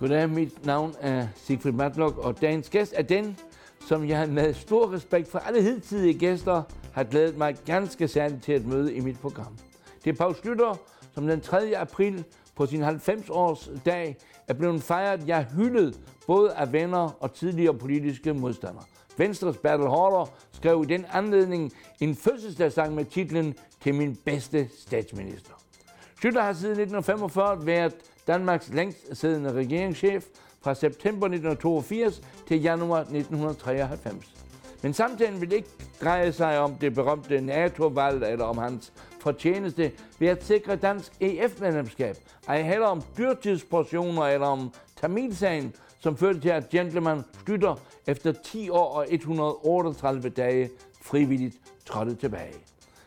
Goddag, mit navn er Sigfrid Matlock, og dagens gæst er den, som jeg med stor respekt for alle hidtidige gæster har glædet mig ganske særligt til at møde i mit program. Det er Paul Slytter, som den 3. april på sin 90-års dag er blevet fejret, jeg hyldet både af venner og tidligere politiske modstandere. Venstres Bertel Hårder skrev i den anledning en fødselsdagssang med titlen Til min bedste statsminister. Slytter har siden 1945 været Danmarks længst siddende regeringschef fra september 1982 til januar 1993. Men samtalen vil ikke dreje sig om det berømte NATO-valg eller om hans fortjeneste ved at sikre dansk EF-medlemskab. Ej heller om dyrtidsportioner eller om Tamilsagen, som førte til, at gentleman Skytter efter 10 år og 138 dage frivilligt trådte tilbage.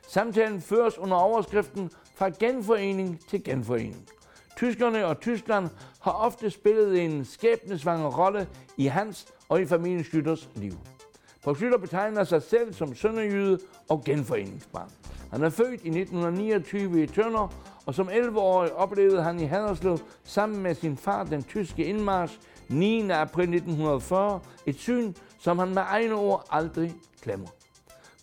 Samtalen føres under overskriften fra genforening til genforening. Tyskerne og Tyskland har ofte spillet en skæbnesvanger rolle i hans og i familien Schlüters liv. Paul Schlüter betegner sig selv som sønderjyde og genforeningsbarn. Han er født i 1929 i Tønder, og som 11-årig oplevede han i Haderslev sammen med sin far den tyske indmarsch 9. april 1940, et syn, som han med egne ord aldrig glemmer.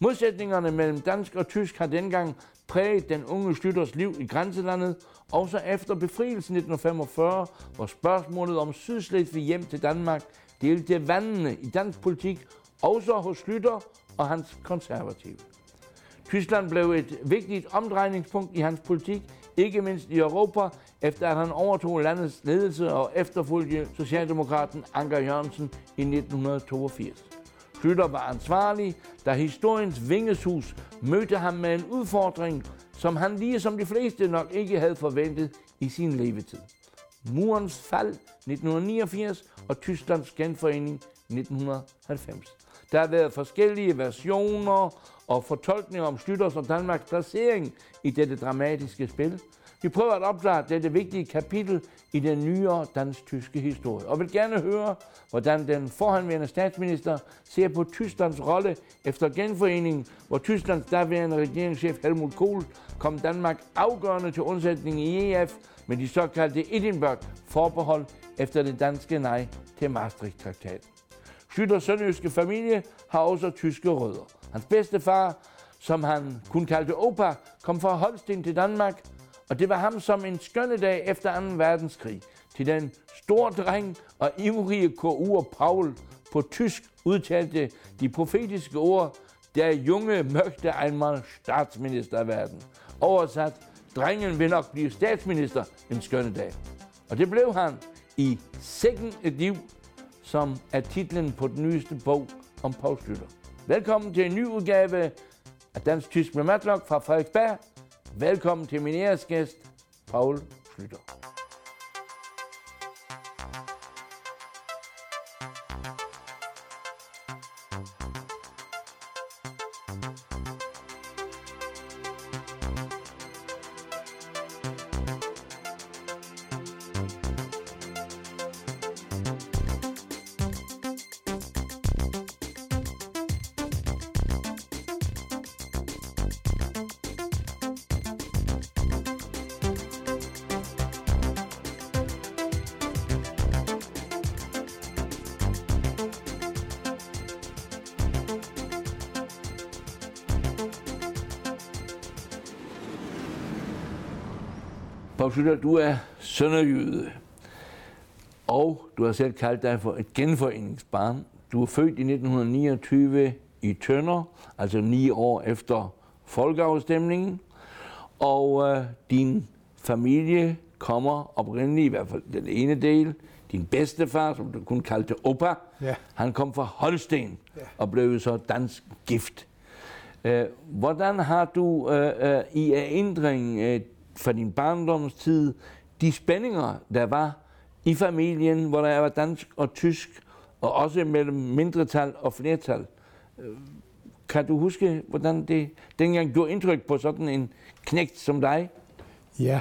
Modsætningerne mellem dansk og tysk har dengang præget den unge Schlüters liv i grænselandet, også efter befrielsen 1945, hvor spørgsmålet om Sydslesvig hjem til Danmark delte vandene i dansk politik, også hos Slytter og hans konservative. Tyskland blev et vigtigt omdrejningspunkt i hans politik, ikke mindst i Europa, efter at han overtog landets ledelse og efterfulgte Socialdemokraten Anker Jørgensen i 1982. Slytter var ansvarlig, da historiens vingeshus mødte ham med en udfordring, som han lige som de fleste nok ikke havde forventet i sin levetid. Murens fald 1989 og Tysklands genforening 1990. Der har været forskellige versioner og fortolkninger om Slytters og Danmarks placering i dette dramatiske spil. Vi prøver at opklare dette vigtige kapitel i den nyere dansk-tyske historie, og vil gerne høre, hvordan den forhandværende statsminister ser på Tysklands rolle efter genforeningen, hvor Tysklands daværende regeringschef Helmut Kohl kom Danmark afgørende til undsætning i EF med de såkaldte Edinburgh forbehold efter det danske nej til Maastricht-traktaten. Schlüters sønderjyske familie har også tyske rødder. Hans bedste far, som han kun kaldte Opa, kom fra Holsten til Danmark, og det var ham som en skønne dag efter 2. verdenskrig til den store dreng og ivrige KU Paul på tysk udtalte de profetiske ord, der junge möchte einmal statsminister werden. Oversat, drengen vil nok blive statsminister en skønne dag. Og det blev han i Second et liv, som er titlen på den nyeste bog om Paul Schlüter. Velkommen til en ny udgave af Dansk Tysk med Matlock fra Frederiksberg. Velkommen til min Paul Slytter. Paul Slytter, du er sønderjyde, og du har selv kaldt dig for et genforeningsbarn. Du er født i 1929 i Tønder, altså ni år efter folkeafstemningen, og øh, din familie kommer oprindeligt, i hvert fald den ene del, din bedstefar, som du kun kaldte Opa, ja. han kom fra Holsten ja. og blev så dansk gift. Øh, hvordan har du øh, øh, i erindring øh, fra din barndomstid, de spændinger, der var i familien, hvor der var dansk og tysk, og også mellem mindretal og flertal. Kan du huske, hvordan det dengang gjorde indtryk på sådan en knægt som dig? Ja,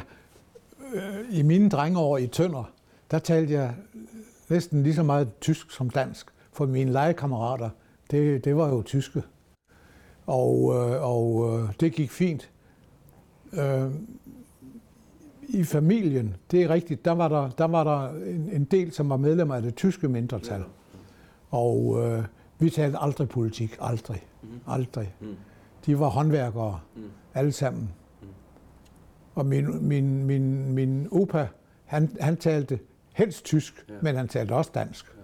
øh, i mine drengeår i Tønder, der talte jeg næsten lige så meget tysk som dansk, for mine legekammerater, det, det var jo tyske. Og, øh, og øh, det gik fint i familien, det er rigtigt, der var der, der, var der en, en del, som var medlemmer af det tyske mindretal. Og øh, vi talte aldrig politik, aldrig, mm. aldrig. Mm. De var håndværkere, mm. alle sammen. Mm. Og min, min, min, min opa, han, han talte helst tysk, ja. men han talte også dansk. Ja.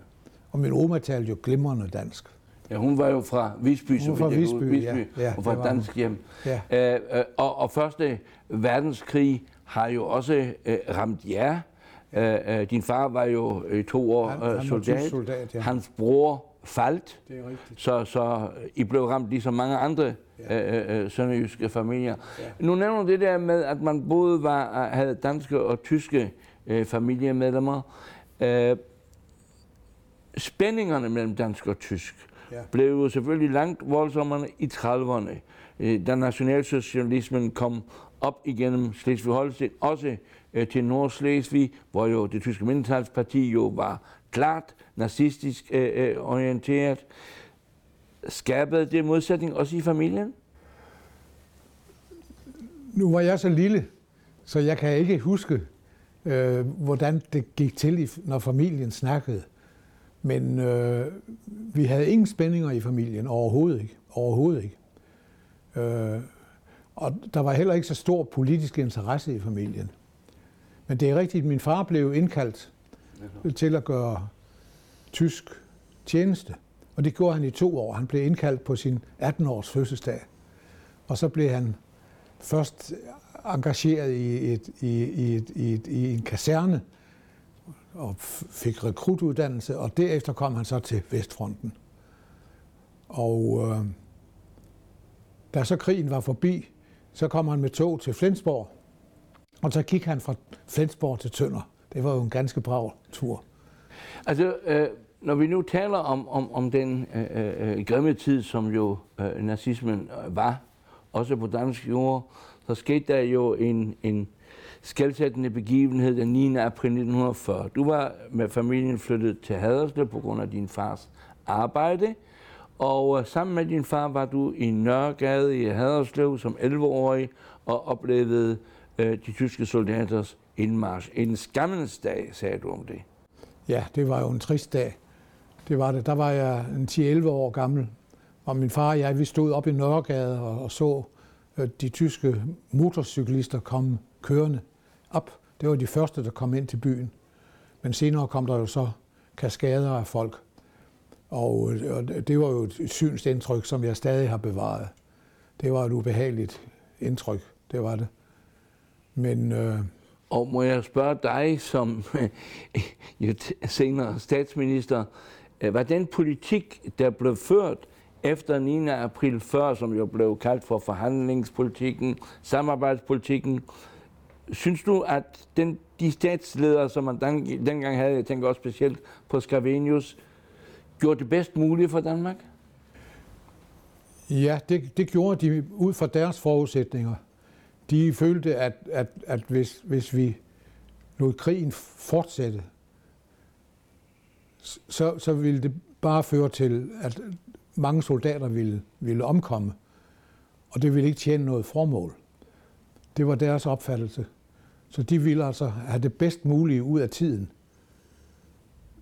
Og min oma talte jo glimrende dansk. Ja, hun var jo fra Visby, var fra Visby, Visby ja, ja, og fra dansk hjem. Ja. Øh, øh, og, og første verdenskrig har jo også øh, ramt jer. Øh, øh, din far var jo i to år han, øh, soldat. Soldat ja. Hans bror faldt. Det er rigtigt. Så, så I blev ramt ligesom mange andre ja. øh, øh, sønderjyske familier. Ja. Nu nævner du det der med, at man både var, havde danske og tyske øh, familiemedlemmer. Øh, spændingerne mellem dansk og tysk ja. blev jo selvfølgelig langt voldsommere i 30'erne, øh, da nationalsocialismen kom op igennem Slesvig-Holsten, også øh, til Nordslesvig, hvor jo det tyske mindretalsparti jo var klart nazistisk øh, øh, orienteret. Skabede det modsætning også i familien? Nu var jeg så lille, så jeg kan ikke huske, øh, hvordan det gik til, når familien snakkede. Men øh, vi havde ingen spændinger i familien, overhovedet ikke. Overhovedet ikke. Øh, og der var heller ikke så stor politisk interesse i familien. Men det er rigtigt, at min far blev indkaldt til at gøre tysk tjeneste. Og det gjorde han i to år. Han blev indkaldt på sin 18-års fødselsdag. Og så blev han først engageret i, et, i, i, et, i, et, i en kaserne og fik rekrutuddannelse, og derefter kom han så til Vestfronten. Og øh, da så krigen var forbi, så kom han med tog til Flensborg, og så gik han fra Flensborg til Tønder. Det var jo en ganske brav tur. Altså, øh, når vi nu taler om, om, om den øh, øh, øh grimme tid, som jo øh, nazismen øh, var, også på dansk jord, så skete der jo en, en skældsættende begivenhed den 9. april 1940. Du var med familien flyttet til Haderslev på grund af din fars arbejde, og øh, sammen med din far var du i Nørregade i Haderslev som 11-årig og oplevede øh, de tyske soldaters indmarsch. En skammens dag, sagde du om det. Ja, det var jo en trist dag. Det var det. Der var jeg en 10-11 år gammel, og min far og jeg, vi stod op i Nørregade og, og så øh, de tyske motorcyklister komme kørende op. Det var de første, der kom ind til byen. Men senere kom der jo så kaskader af folk. Og, øh, og det var jo et synsindtryk, som jeg stadig har bevaret. Det var et ubehageligt indtryk, det var det. Men... Øh, og må jeg spørge dig, som jo senere statsminister, øh, var den politik, der blev ført efter 9. april før, som jo blev kaldt for forhandlingspolitikken, samarbejdspolitikken, synes du, at den, de statsledere, som man den, dengang havde, jeg tænker også specielt på Scavenius, gjorde det bedst muligt for Danmark? Ja, det, det gjorde de ud fra deres forudsætninger. De følte, at, at, at hvis, hvis vi lod krigen fortsætte, så, så ville det bare føre til, at mange soldater ville, ville omkomme, og det ville ikke tjene noget formål. Det var deres opfattelse. Så de ville altså have det bedst mulige ud af tiden.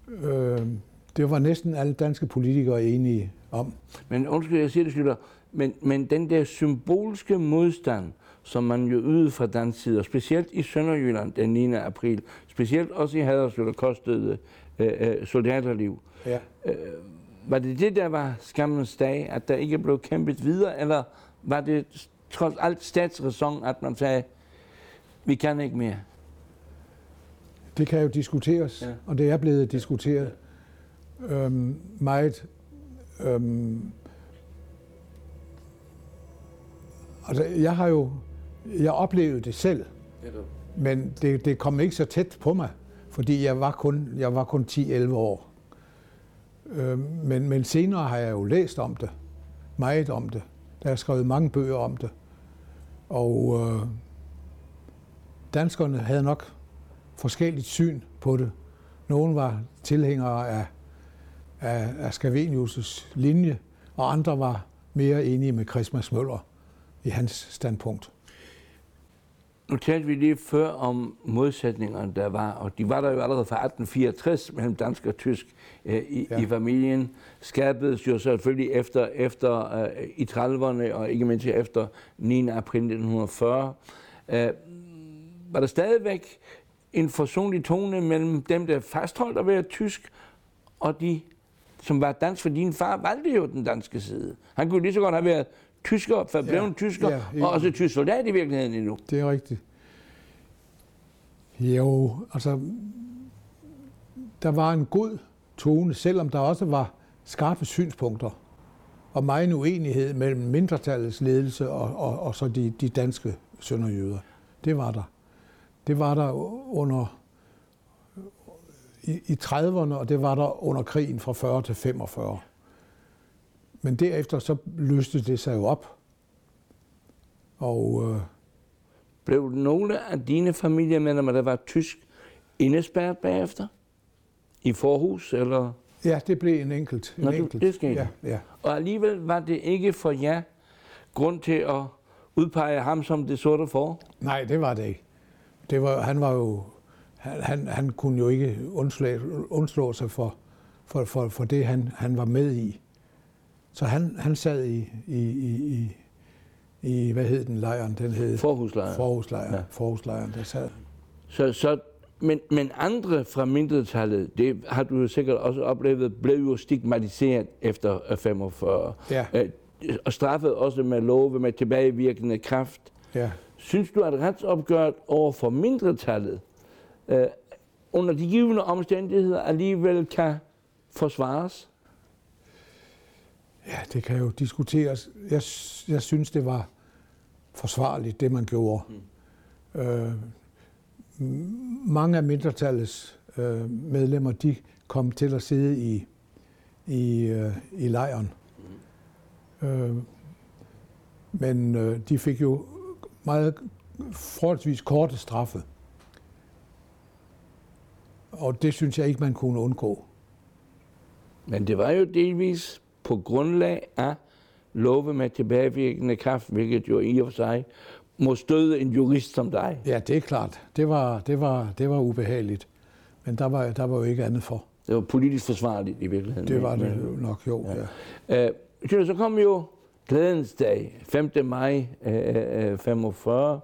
Øh, det var næsten alle danske politikere enige om. Men undskyld, jeg siger det, Slytter, men, men den der symbolske modstand, som man jo ydede fra dansk side, og specielt i Sønderjylland den 9. april, specielt også i Haderslev, der kostede øh, øh, soldaterliv. Ja. Øh, var det det, der var skammens dag, at der ikke blev kæmpet videre, eller var det trods alt statsræson, at man sagde, vi kan ikke mere? Det kan jo diskuteres, ja. og det er blevet diskuteret øhm, meget. Øhm, altså, jeg har jo jeg oplevede det selv, men det, det kom ikke så tæt på mig, fordi jeg var kun, jeg var kun 10-11 år. Øhm, men, men senere har jeg jo læst om det, meget om det. Der er skrevet mange bøger om det. Og øh, danskerne havde nok forskelligt syn på det. Nogle var tilhængere af, af, af Scavenius' linje, og andre var mere enige med Christmas Møller i hans standpunkt. Nu talte vi lige før om modsætningerne, der var, og de var der jo allerede fra 1864 mellem dansk og tysk øh, i, ja. i familien. Skærpedes jo selvfølgelig efter, efter øh, i 30'erne, og ikke mindst efter 9. april 1940. Øh, var der stadigvæk en forsonlig tone mellem dem, der fastholdt at være tysk, og de, som var dansk, for din far valgte jo den danske side. Han kunne lige så godt have været tysker, for ja, en tysker, ja, og også tysk soldat i virkeligheden endnu. Det er rigtigt. Jo, altså, der var en god tone, selvom der også var skarpe synspunkter og meget uenighed mellem mindretallets ledelse og, og, og så de, de danske sønderjyder. Det var der. Det var der under i, i 30'erne, og det var der under krigen fra 40 til 45. Men derefter så løste det sig jo op. Og, øh, Blev nogle af dine familiemedlemmer, der var tysk, indespærret bagefter? I forhus, eller? Ja, det blev en enkelt. En Nå, enkelt. det skete. Ja, ja. Og alligevel var det ikke for jer grund til at udpege ham som det sorte for? Nej, det var det ikke. Det var, han var jo, han, han, han kunne jo ikke undslå, undslå sig for, for, for, for det, han, han var med i. Så han, han sad i, i, i, i, i, hvad hed den lejren? Den hed Forhuslejren. Forhuslejren. Ja. Forhuslejren, der sad. Så, så, men, men andre fra mindretallet, det har du jo sikkert også oplevet, blev jo stigmatiseret efter 45. Ja. Øh, og straffet også med love med tilbagevirkende kraft. Ja. Synes du, at retsopgøret over for mindretallet øh, under de givende omstændigheder alligevel kan forsvares? Ja, det kan jo diskuteres. Jeg, jeg synes, det var forsvarligt, det man gjorde. Mm. Øh, mange af mindretallets øh, medlemmer, de kom til at sidde i, i, øh, i lejren. Mm. Øh, men øh, de fik jo meget forholdsvis korte straffe. Og det synes jeg ikke, man kunne undgå. Men det var jo delvis på grundlag af love med tilbagevirkende kraft, hvilket jo i og for sig må støde en jurist som dig. Ja, det er klart. Det var, det var, det var ubehageligt. Men der var, der var jo ikke andet for. Det var politisk forsvarligt i virkeligheden. Det var det men, nok, jo. Ja. Ja. Øh, så kom jo glædens dag, 5. maj øh, 45,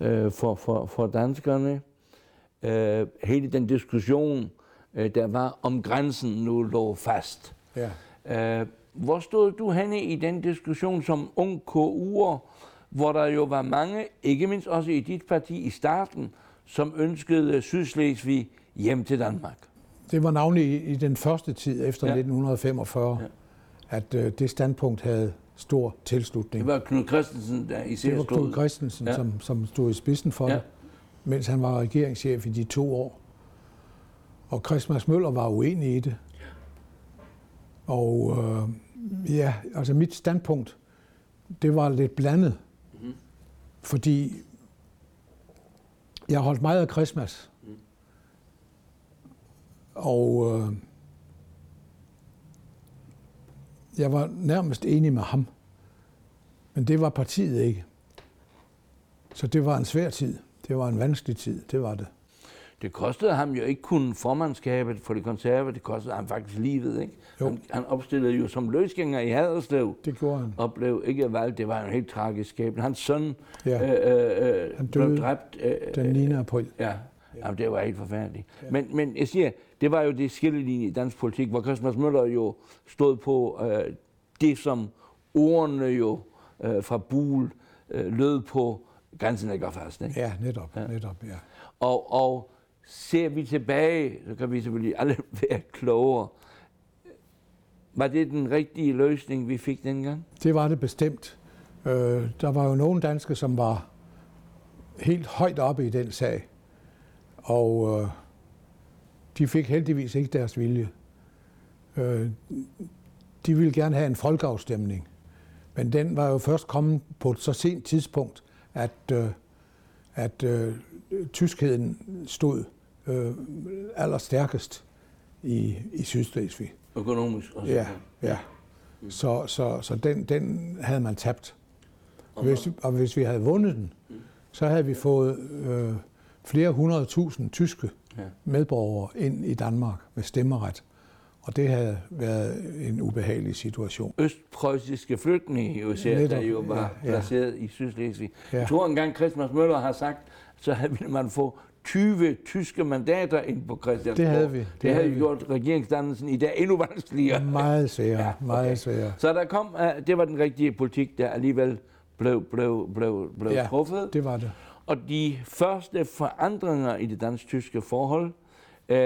øh, for, for, for danskerne. Øh, hele den diskussion, øh, der var om grænsen nu lå fast. Ja. Øh, hvor stod du henne i den diskussion som ung KU'er, hvor der jo var mange, ikke mindst også i dit parti i starten, som ønskede Sydslesvig hjem til Danmark? Det var navnlig i, i den første tid efter ja. 1945, ja. at øh, det standpunkt havde stor tilslutning. Det var Knud Christensen, der i Det var Knud Christensen, ja. som, som stod i spidsen for ja. det, mens han var regeringschef i de to år. Og Christmas Møller var uenig i det. Og øh, ja, altså mit standpunkt, det var lidt blandet. Mm-hmm. Fordi jeg holdt meget af Christmas. Mm. Og øh, jeg var nærmest enig med ham. Men det var partiet ikke. Så det var en svær tid. Det var en vanskelig tid. Det var det. Det kostede ham jo ikke kun formandskabet for de konservative, det kostede ham faktisk livet. Ikke? Jo. Han, han opstillede jo som løsgænger i Haderslev. Det gjorde han. Og blev ikke valgt. Det var en helt tragisk skæbne. Hans søn ja. øh, øh, han døde blev dræbt. Øh, den 9. april. Ja, ja. Jamen, det var helt forfærdeligt. Ja. Men, men jeg siger, det var jo det skillelinje i dansk politik, hvor Christmas Møller jo stod på øh, det, som ordene jo øh, fra Buhl øh, lød på, grænsen ligger fast. Ikke? Ja, netop, ja. netop, ja. Og, og ser vi tilbage, så kan vi selvfølgelig alle være klogere. Var det den rigtige løsning, vi fik dengang? Det var det bestemt. Øh, der var jo nogle danske, som var helt højt oppe i den sag. Og øh, de fik heldigvis ikke deres vilje. Øh, de ville gerne have en folkeafstemning. Men den var jo først kommet på et så sent tidspunkt, at, øh, at øh, tyskheden stod øh, allerstærkest i, i Sydslesvig. Økonomisk også? Ja, ja. Så, så, så den, den havde man tabt. Og hvis, og hvis vi havde vundet den, så havde vi fået øh, flere hundrede tusind tyske medborgere ind i Danmark med stemmeret. Og det havde været en ubehagelig situation. Østpreussiske flygtninge jo ser, der jo var ja, ja. placeret i Sydslesvig. Ja. Jeg tror engang, Christmas Møller har sagt, så ville man få 20 tyske mandater ind på Christiansborg. Det havde vi. Det, det havde vi. gjort regeringsdannelsen i dag endnu vanskeligere. Meget sværere, ja, okay. meget sværere. Så der kom, uh, det var den rigtige politik, der alligevel blev, blev, blev, blev ja, truffet. det var det. Og de første forandringer i det dansk-tyske forhold, uh,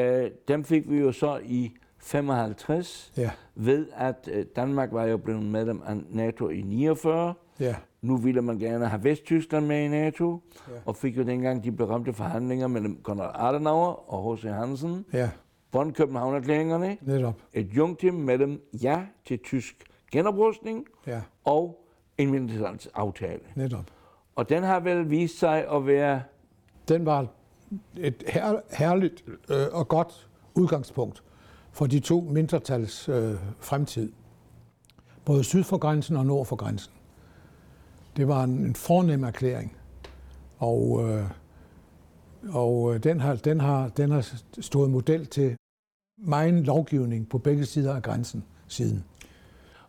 dem fik vi jo så i 55, ja. ved at uh, Danmark var jo blevet medlem af NATO i 49. Ja. Nu ville man gerne have Vesttyskland med i NATO, ja. og fik jo dengang de berømte forhandlinger mellem Konrad Adenauer og H.C. Hansen. Ja. Bonn københavn erklæringerne Netop. Et jungtim mellem ja til tysk genoprustning ja. og en mindretalsaftale. Netop. Og den har vel vist sig at være... Den var et her, herligt øh, og godt udgangspunkt for de to mindretals øh, fremtid. Både syd for grænsen og nord for grænsen. Det var en, en fornem erklæring. Og, øh, og øh, den, har, den, har, den har stået model til meget lovgivning på begge sider af grænsen siden.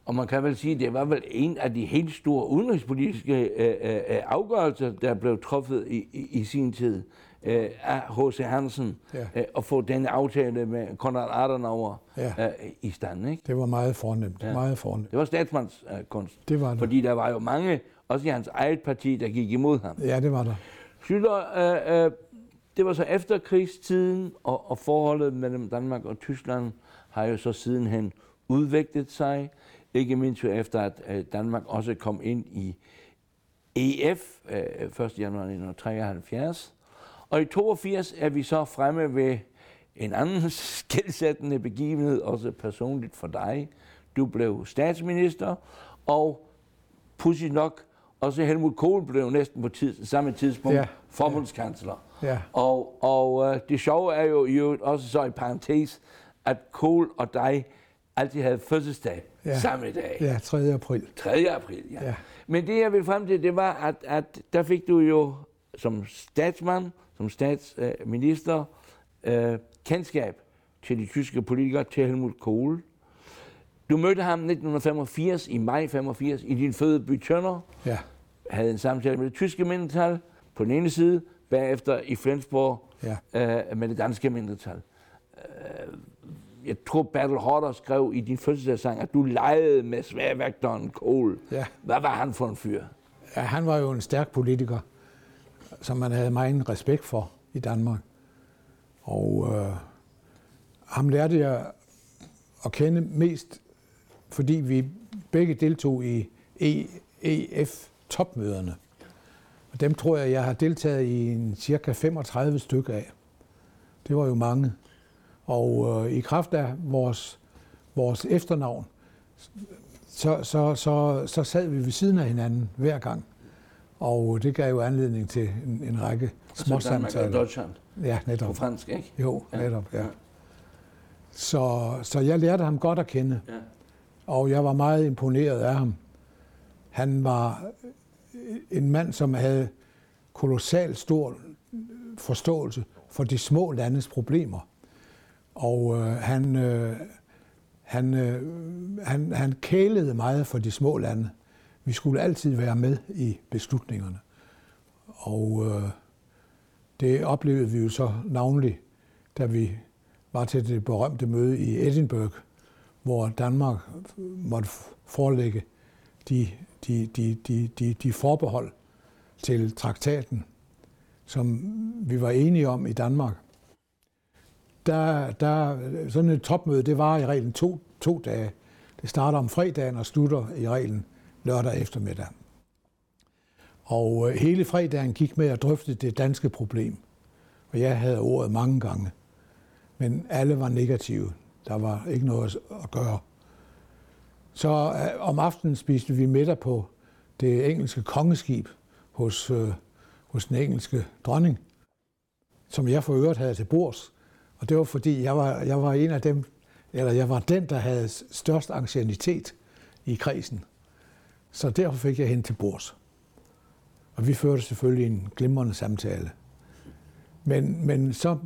Og man kan vel sige, at det var vel en af de helt store udenrigspolitiske øh, øh, øh afgørelser, der blev truffet i, i, i sin tid øh, af H.C. Hansen, ja. øh, få denne aftale med Konrad Adenauer ja. øh, i stand. Ikke? Det var meget fornemt. Ja. Meget fornemt. Det var statsmandskunst. Øh, det var det. Fordi der var jo mange også i hans eget parti, der gik imod ham. Ja, det var der. Schlüter, øh, øh, det var så efterkrigstiden, og, og forholdet mellem Danmark og Tyskland har jo så sidenhen udviklet sig. Ikke mindst efter, at øh, Danmark også kom ind i EF øh, 1. januar 1973. Og i 82 er vi så fremme ved en anden skældsættende begivenhed, også personligt for dig. Du blev statsminister, og pudsigt nok og så Helmut Kohl blev næsten på tid, samme tidspunkt ja. forbundskansler. Ja. Og, og uh, det sjove er jo, jo også så i parentes, at Kohl og dig altid havde fødselsdag ja. samme dag. Ja, 3. april. 3. april, ja. ja. Men det jeg vil frem til, det var, at, at der fik du jo som statsmand, som statsminister, uh, kendskab til de tyske politikere, til Helmut Kohl. Du mødte ham 1985, i maj 85, i din fødeby Tønder. Ja. Havde en samtale med det tyske mindretal på den ene side, bagefter i Flensborg ja. øh, med det danske mindretal. Øh, jeg tror, Battle Horder skrev i din fødselsdagssang, at du legede med sværvægteren Kohl. Ja. Hvad var han for en fyr? Ja, han var jo en stærk politiker, som man havde meget respekt for i Danmark. Og øh, ham lærte jeg at kende mest fordi vi begge deltog i EF-topmøderne. Og dem tror jeg, jeg har deltaget i en cirka 35 stykker af. Det var jo mange. Og øh, i kraft af vores, vores efternavn, så, så, så, så sad vi ved siden af hinanden hver gang. Og det gav jo anledning til en, en række små samtaler. Deutschland. Ja, netop. På fransk, ikke? Jo, netop, ja. ja. Så, så jeg lærte ham godt at kende. Ja og jeg var meget imponeret af ham. Han var en mand, som havde kolossalt stor forståelse for de små landes problemer. Og øh, han, øh, han, øh, han, han kælede meget for de små lande. Vi skulle altid være med i beslutningerne. Og øh, det oplevede vi jo så navnligt, da vi var til det berømte møde i Edinburgh, hvor Danmark måtte forelægge de, de, de, de, de, de forbehold til traktaten, som vi var enige om i Danmark. Der, der, sådan et topmøde, det var i reglen to, to dage. Det starter om fredagen og slutter i reglen lørdag eftermiddag. Og øh, hele fredagen gik med at drøfte det danske problem. Og jeg havde ordet mange gange. Men alle var negative. Der var ikke noget at gøre. Så øh, om aftenen spiste vi middag på det engelske kongeskib hos, øh, hos den engelske dronning, som jeg for øvrigt havde til bords. Og det var fordi, jeg var, jeg var en af dem, eller jeg var den, der havde størst ancienitet i kredsen. Så derfor fik jeg hende til bords. Og vi førte selvfølgelig en glimrende samtale. Men, men så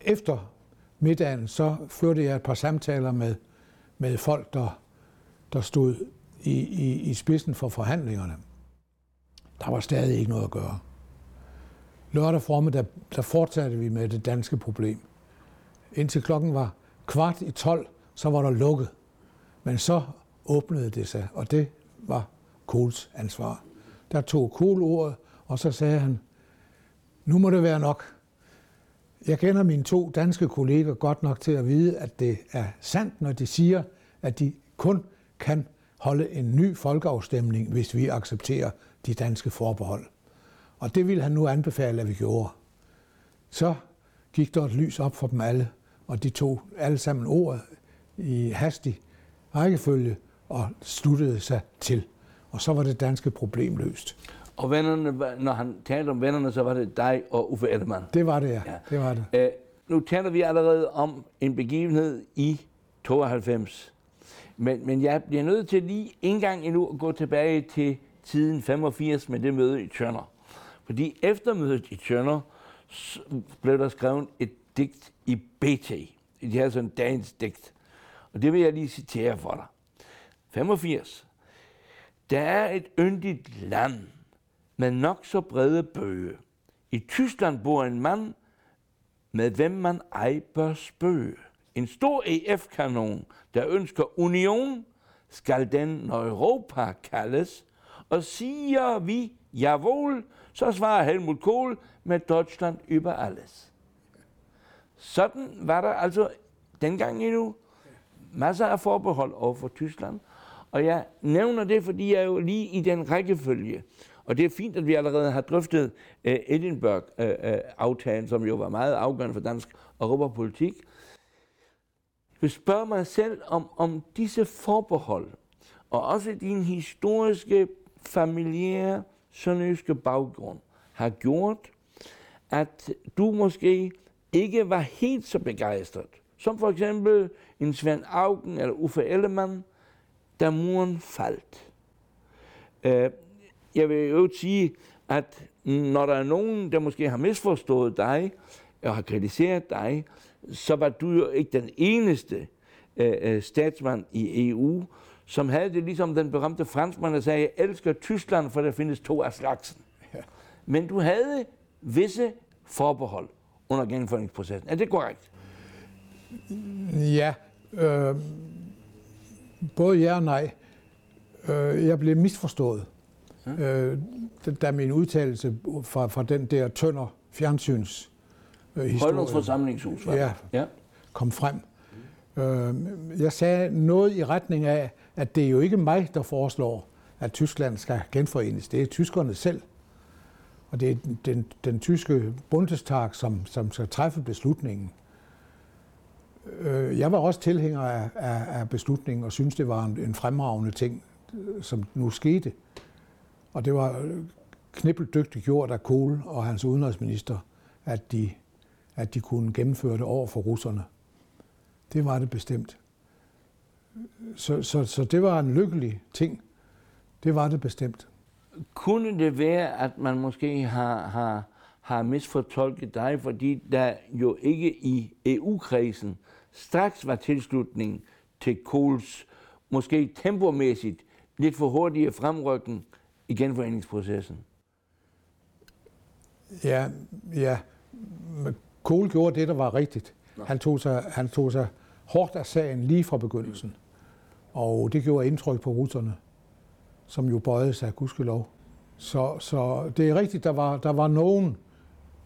efter middagen, så førte jeg et par samtaler med, med folk, der, der stod i, i, i spidsen for forhandlingerne. Der var stadig ikke noget at gøre. Lørdag formiddag, der fortsatte vi med det danske problem. Indtil klokken var kvart i 12, så var der lukket. Men så åbnede det sig, og det var Kohls ansvar. Der tog Kohl ordet, og så sagde han, nu må det være nok. Jeg kender mine to danske kolleger godt nok til at vide, at det er sandt, når de siger, at de kun kan holde en ny folkeafstemning, hvis vi accepterer de danske forbehold. Og det ville han nu anbefale, at vi gjorde. Så gik der et lys op for dem alle, og de tog alle sammen ordet i hastig rækkefølge og sluttede sig til. Og så var det danske problem løst. Og vennerne, når han talte om vennerne, så var det dig og Uffe Ellemann. Det var det, ja. ja. Det var det. Æ, nu taler vi allerede om en begivenhed i 92. Men, men jeg bliver nødt til lige en gang endnu at gå tilbage til tiden 85 med det møde i Tjørner. Fordi efter mødet i Tjørner blev der skrevet et digt i BT. Det her sådan dagens digt. Og det vil jeg lige citere for dig. 85. Der er et yndigt land med nok så brede bøge. I Tyskland bor en mand, med hvem man ej bør spøge. En stor EF-kanon, der ønsker union, skal den, når Europa kaldes, og siger vi, jawohl, så svarer Helmut Kohl med Deutschland über alles. Sådan var der altså dengang endnu masser af forbehold over for Tyskland. Og jeg nævner det, fordi jeg er jo lige i den rækkefølge. Og det er fint, at vi allerede har drøftet uh, Edinburgh-aftalen, uh, som jo var meget afgørende for dansk europapolitik. Jeg spørger mig selv om, om disse forbehold, og også din historiske, familiære, sønderjyske baggrund, har gjort, at du måske ikke var helt så begejstret, som for eksempel en Svend Augen eller Uffe Ellemann, da muren faldt. Uh, jeg vil jo sige, at når der er nogen, der måske har misforstået dig, og har kritiseret dig, så var du jo ikke den eneste uh, statsmand i EU, som havde det ligesom den berømte franskmand, der sagde, jeg elsker Tyskland, for der findes to af slagsen. Ja. Men du havde visse forbehold under gennemføringsprocessen. Er det korrekt? Ja, øh, både ja og nej. Øh, jeg blev misforstået, øh, da min udtalelse fra, fra den der tønder fjernsyns øh, historie, forsamlingshus, var ja, ja, kom frem. Øh, jeg sagde noget i retning af, at det er jo ikke mig, der foreslår, at Tyskland skal genforenes. Det er tyskerne selv. Og det er den, den tyske Bundestag, som, som skal træffe beslutningen. Øh, jeg var også tilhænger af, af, af beslutningen og synes det var en, en fremragende ting, øh, som nu skete. Og det var øh, knippeldygtigt gjort af Kohl og hans udenrigsminister, at de, at de kunne gennemføre det over for russerne. Det var det bestemt. Så, så, så det var en lykkelig ting. Det var det bestemt. Kunne det være, at man måske har, har, har misfortolket dig, fordi der jo ikke i EU-kredsen straks var tilslutning til Kohls måske tempomæssigt lidt for hurtige fremrykken i genforeningsprocessen? Ja, ja. Kohl gjorde det, der var rigtigt. Han tog, sig, han tog sig hårdt af sagen lige fra begyndelsen. Og det gjorde indtryk på russerne, som jo bøjede sig, gudskelov. Så, så det er rigtigt, der var, der var nogen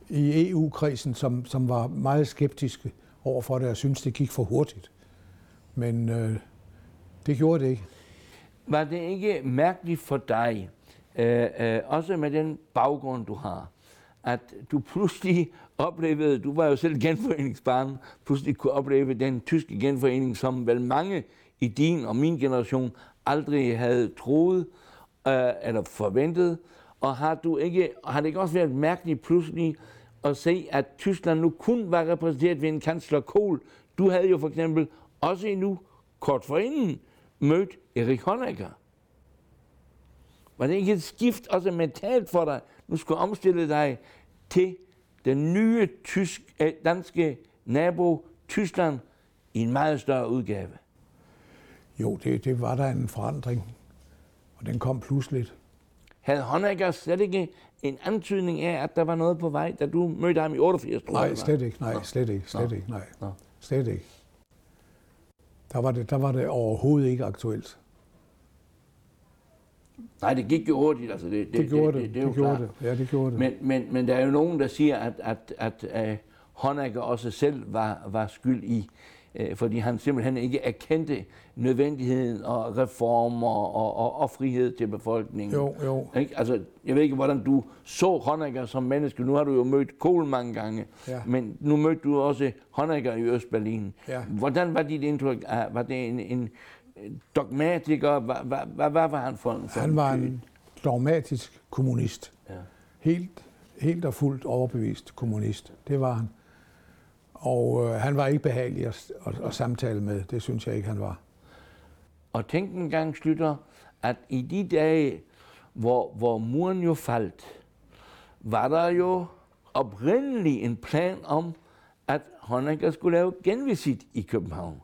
i EU-kredsen, som, som var meget skeptiske over for det, og synes det gik for hurtigt. Men øh, det gjorde det ikke. Var det ikke mærkeligt for dig, øh, øh, også med den baggrund, du har, at du pludselig oplevede, du var jo selv genforeningsbarn, pludselig kunne opleve den tyske genforening, som vel mange i din og min generation aldrig havde troet øh, eller forventet. Og har, du ikke, har det ikke også været mærkeligt pludselig at se, at Tyskland nu kun var repræsenteret ved en kansler Kohl. Du havde jo for eksempel også endnu kort forinden mødt Erik Honecker. Var det ikke et skift også mentalt for dig? Nu skulle omstille dig til den nye tysk, øh, danske nabo, Tyskland, i en meget større udgave. Jo, det, det var der en forandring, og den kom pludseligt. Havde Honecker slet ikke en antydning af, at der var noget på vej, da du mødte ham i 88, tror Nej, slet ikke, nej, slet ikke, slet Nå. ikke, nej, Nå. slet ikke. Der var, det, der var det overhovedet ikke aktuelt. Nej, det gik jo hurtigt. Altså det, det, Det gjorde det, det, det, jo det gjorde klart. det. Ja, det gjorde det. Men, men, men der er jo nogen, der siger, at, at, at uh, Honecker også selv var, var skyld i, fordi han simpelthen ikke erkendte nødvendigheden og reformer og, og, og frihed til befolkningen. Jo, jo. Ikke? Altså, jeg ved ikke, hvordan du så Honecker som menneske. Nu har du jo mødt Kohl mange gange, Ja. men nu mødte du også Honecker i Østberlin. Ja. Hvordan var dit indtryk? af- Var det en, en dogmatiker? Hvad, hvad, hvad, hvad var han for en? For Han var en dogmatisk kommunist. Ja. Helt, helt og fuldt overbevist kommunist. Det var han. Og øh, han var ikke behagelig at, at, at samtale med. Det synes jeg ikke, han var. Og tænk en gang, Slytter, at i de dage, hvor, hvor muren jo faldt, var der jo oprindeligt en plan om, at Honecker skulle lave genvisit i København.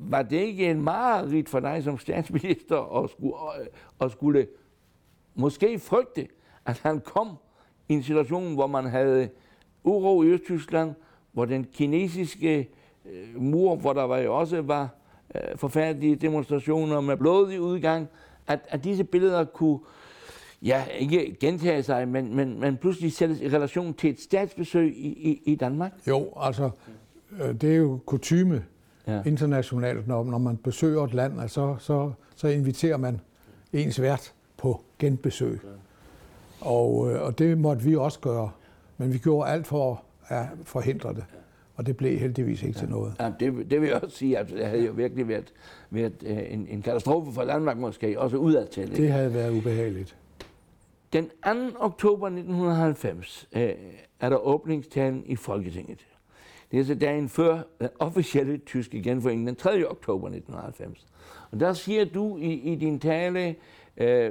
Var det ikke en mareridt for dig som statsminister at skulle, øh, at skulle måske frygte, at han kom i en situation, hvor man havde uro i Østtyskland, hvor den kinesiske øh, mur, hvor der var jo også var øh, forfærdelige demonstrationer med blodig udgang, at, at disse billeder kunne, ja, ikke gentage sig, men, men, men pludselig sættes i relation til et statsbesøg i, i, i Danmark. Jo, altså, øh, det er jo kutyme Ja. internationalt, når, når man besøger et land, altså, så, så inviterer man ens vært på genbesøg. Og, øh, og det måtte vi også gøre. Men vi gjorde alt for at forhindre det. Og det blev heldigvis ikke til noget. Ja, det, det vil jeg også sige, at det havde jo virkelig været, været øh, en, en katastrofe for Danmark måske, også udadtil. ikke? Det havde været ubehageligt. Den 2. oktober 1990 øh, er der åbningstalen i Folketinget. Det er så dagen før den officielle tyske genforening, den 3. oktober 1990. Og der siger du i, i din tale, øh,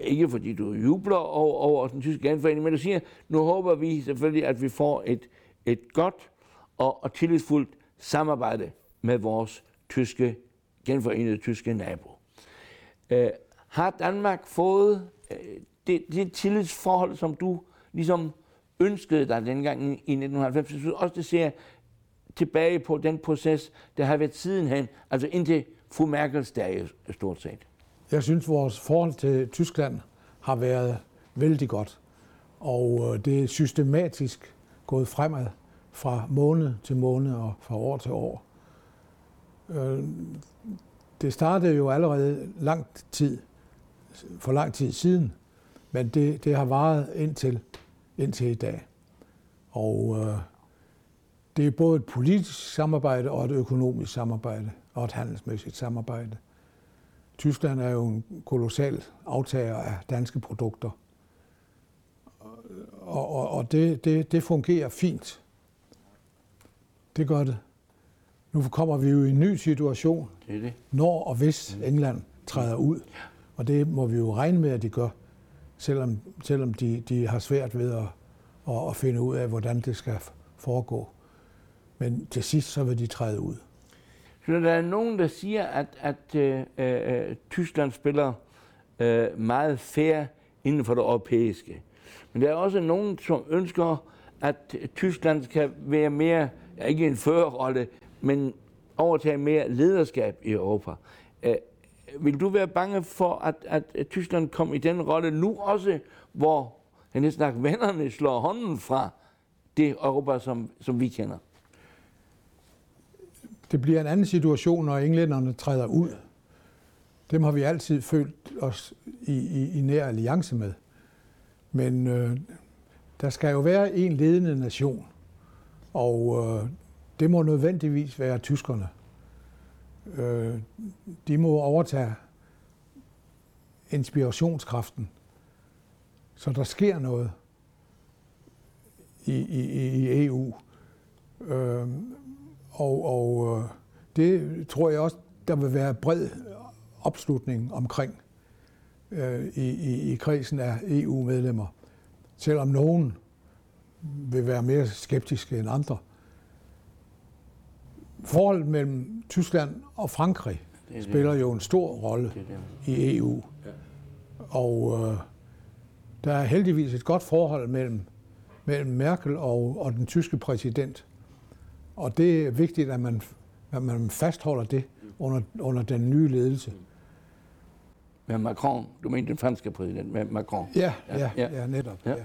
ikke fordi du jubler over, over den tyske genforening, men du siger, nu håber vi selvfølgelig, at vi får et, et godt og, og tillidsfuldt samarbejde med vores tyske, genforenede tyske nabo. Øh, har Danmark fået øh, det, det tillidsforhold, som du ligesom ønskede dig dengang i 1990? Jeg også, det ser tilbage på den proces, der har været sidenhen, altså indtil fru Merkels dage stort set. Jeg synes, vores forhold til Tyskland har været vældig godt. Og øh, det er systematisk gået fremad fra måned til måned og fra år til år. Øh, det startede jo allerede lang tid, for lang tid siden, men det, det har varet indtil, indtil i dag. Og øh, det er både et politisk samarbejde og et økonomisk samarbejde og et handelsmæssigt samarbejde. Tyskland er jo en kolossal aftager af danske produkter. Og, og, og det, det, det fungerer fint. Det gør det. Nu kommer vi jo i en ny situation, Det er det. når og hvis England træder ud. Og det må vi jo regne med, at de gør, selvom, selvom de, de har svært ved at, at, at finde ud af, hvordan det skal foregå. Men til sidst så vil de træde ud. Så der er nogen, der siger, at, at øh, øh, øh, Tyskland spiller øh, meget fair inden for det europæiske. Men der er også nogen, som ønsker, at Tyskland skal være mere, ikke en førerrolle, men overtage mere lederskab i Europa. Øh, vil du være bange for, at, at Tyskland kom i den rolle nu også, hvor jeg næsten vennerne slår hånden fra det Europa, som, som vi kender? Det bliver en anden situation, når englænderne træder ud. Dem har vi altid følt os i, i, i nær alliance med. Men øh, der skal jo være en ledende nation, og øh, det må nødvendigvis være tyskerne. Øh, de må overtage inspirationskraften, så der sker noget i, i, i EU. Øh, og og øh, det tror jeg også, der vil være bred opslutning omkring. øh, i, i, i kredsen af EU-medlemmer, selvom nogen vil være mere skeptiske end andre. Forholdet mellem Tyskland og Frankrig det det. spiller jo en stor rolle i EU. Ja. Og øh, der er heldigvis et godt forhold mellem, mellem Merkel og, og den tyske præsident. Og det er vigtigt, at man, at man fastholder det under, under den nye ledelse. Med Macron, du mener den franske præsident, med Macron? Ja, ja, ja, ja netop. Ja. Ja.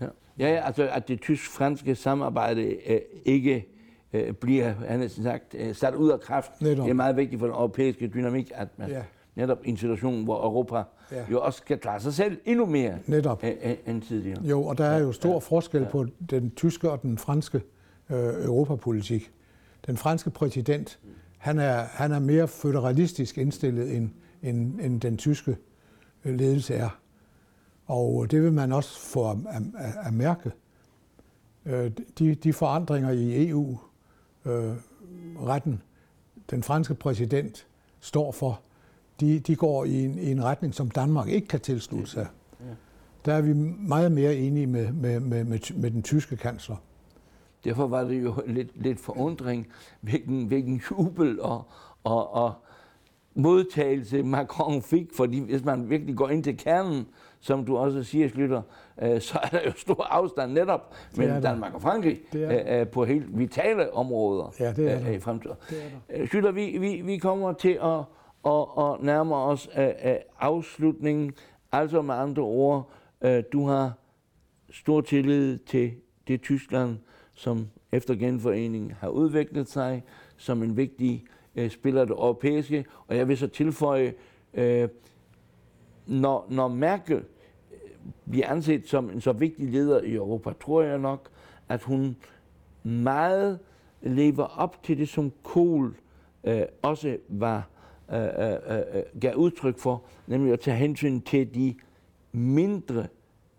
Ja. ja, altså at det tysk-franske samarbejde øh, ikke øh, bliver, han har sagt, øh, sat ud af kraft. Netop. Det er meget vigtigt for den europæiske dynamik, at man ja. netop i en situation, hvor Europa ja. jo også skal klare sig selv endnu mere netop. End, end tidligere. Jo, og der er jo stor ja. forskel på den tyske og den franske øh, europapolitik. Den franske præsident, han er, han er mere føderalistisk indstillet, end, end, end den tyske øh, ledelse er. Og det vil man også få at, at, at mærke. Øh, de, de forandringer i EU-retten, øh, den franske præsident står for, de, de går i en, i en retning, som Danmark ikke kan tilslutte sig. Der er vi meget mere enige med, med, med, med, med den tyske kansler. Derfor var det jo lidt, lidt forundring, hvilken, hvilken jubel og, og, og modtagelse Macron fik, fordi hvis man virkelig går ind til kernen, som du også siger, Slytter, øh, så er der jo stor afstand netop mellem Danmark og Frankrig øh, øh, på helt vitale områder ja, det er øh, i fremtiden. Slytter, vi, vi, vi kommer til at og, og nærme os øh, øh, afslutningen. Altså med andre ord, øh, du har stor tillid til det Tyskland, som efter genforeningen har udviklet sig som en vigtig øh, spiller det europæiske. Og jeg vil så tilføje, øh, når, når Merkel øh, bliver anset som en så vigtig leder i Europa, tror jeg nok, at hun meget lever op til det, som Kohl øh, også var øh, øh, øh, øh gav udtryk for, nemlig at tage hensyn til de mindre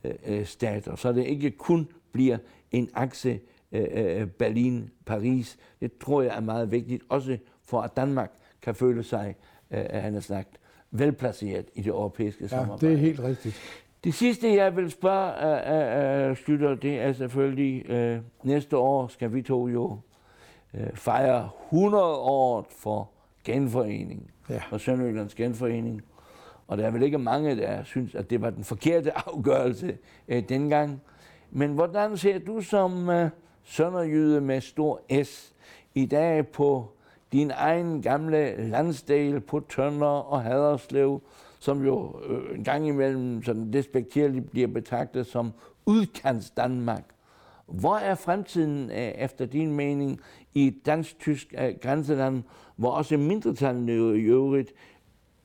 øh, øh stater, så det ikke kun bliver en akse Øh, øh, Berlin, Paris. Det tror jeg er meget vigtigt, også for at Danmark kan føle sig, øh, han har sagt, velplaceret i det europæiske samarbejde. Ja, det er helt rigtigt. Det sidste, jeg vil spørge uh, uh, Slytter, det er selvfølgelig, uh, næste år skal vi to jo uh, fejre 100 år for genforeningen, ja. for Sønderjyllands genforening. Og der er vel ikke mange, der synes, at det var den forkerte afgørelse uh, dengang. Men hvordan ser du som uh, sønderjyde med stor S, i dag på din egen gamle landsdel på Tønder og Haderslev, som jo øh, en gang imellem sådan despekterligt bliver betragtet som udkants Danmark. Hvor er fremtiden øh, efter din mening i dansk-tysk øh, grænseland, hvor også mindretallene i øvrigt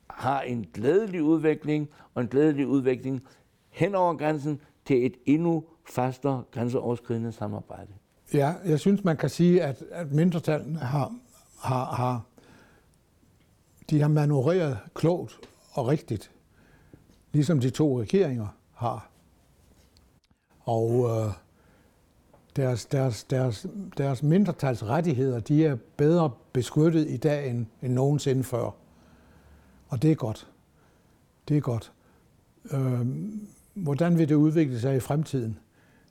har en glædelig udvikling og en glædelig udvikling hen over grænsen til et endnu fastere grænseoverskridende samarbejde? Ja, jeg synes, man kan sige, at, at mindretallene har, har, har, de har manøvreret klogt og rigtigt, ligesom de to regeringer har. Og øh, deres, deres, deres, deres mindretalsrettigheder, de er bedre beskyttet i dag end, end nogensinde før. Og det er godt. Det er godt. Øh, hvordan vil det udvikle sig i fremtiden?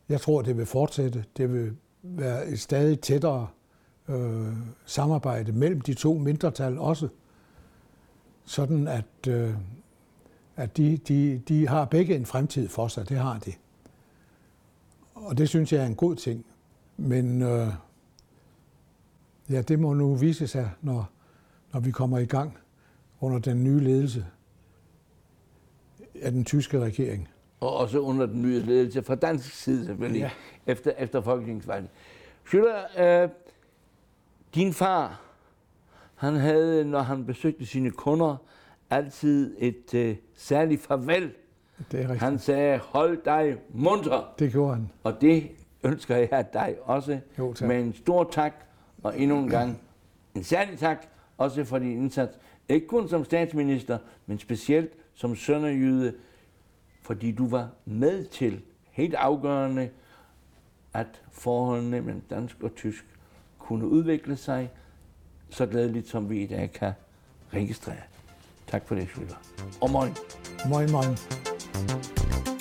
Jeg tror, det vil fortsætte. Det vil være et stadig tættere øh, samarbejde mellem de to mindretal også, sådan at, øh, at de, de, de har begge en fremtid for sig, det har de. Og det synes jeg er en god ting. Men øh, ja, det må nu vise sig, når, når vi kommer i gang under den nye ledelse af den tyske regering og også under den nye ledelse fra dansk side selvfølgelig, ja. efter, efter folketingsvalget. Schüller, øh, din far, han havde, når han besøgte sine kunder, altid et øh, særligt farvel. Det er rigtigt. Han sagde, hold dig munter. Det gjorde han. Og det ønsker jeg dig også. Jo, tak. Med en stor tak, og endnu en gang en særlig tak, også for din indsats. Ikke kun som statsminister, men specielt som sønderjyde, fordi du var med til helt afgørende, at forholdene mellem dansk og tysk kunne udvikle sig så glædeligt, som vi i dag kan registrere. Tak for det, Schüller. Og moin. Moin, moin.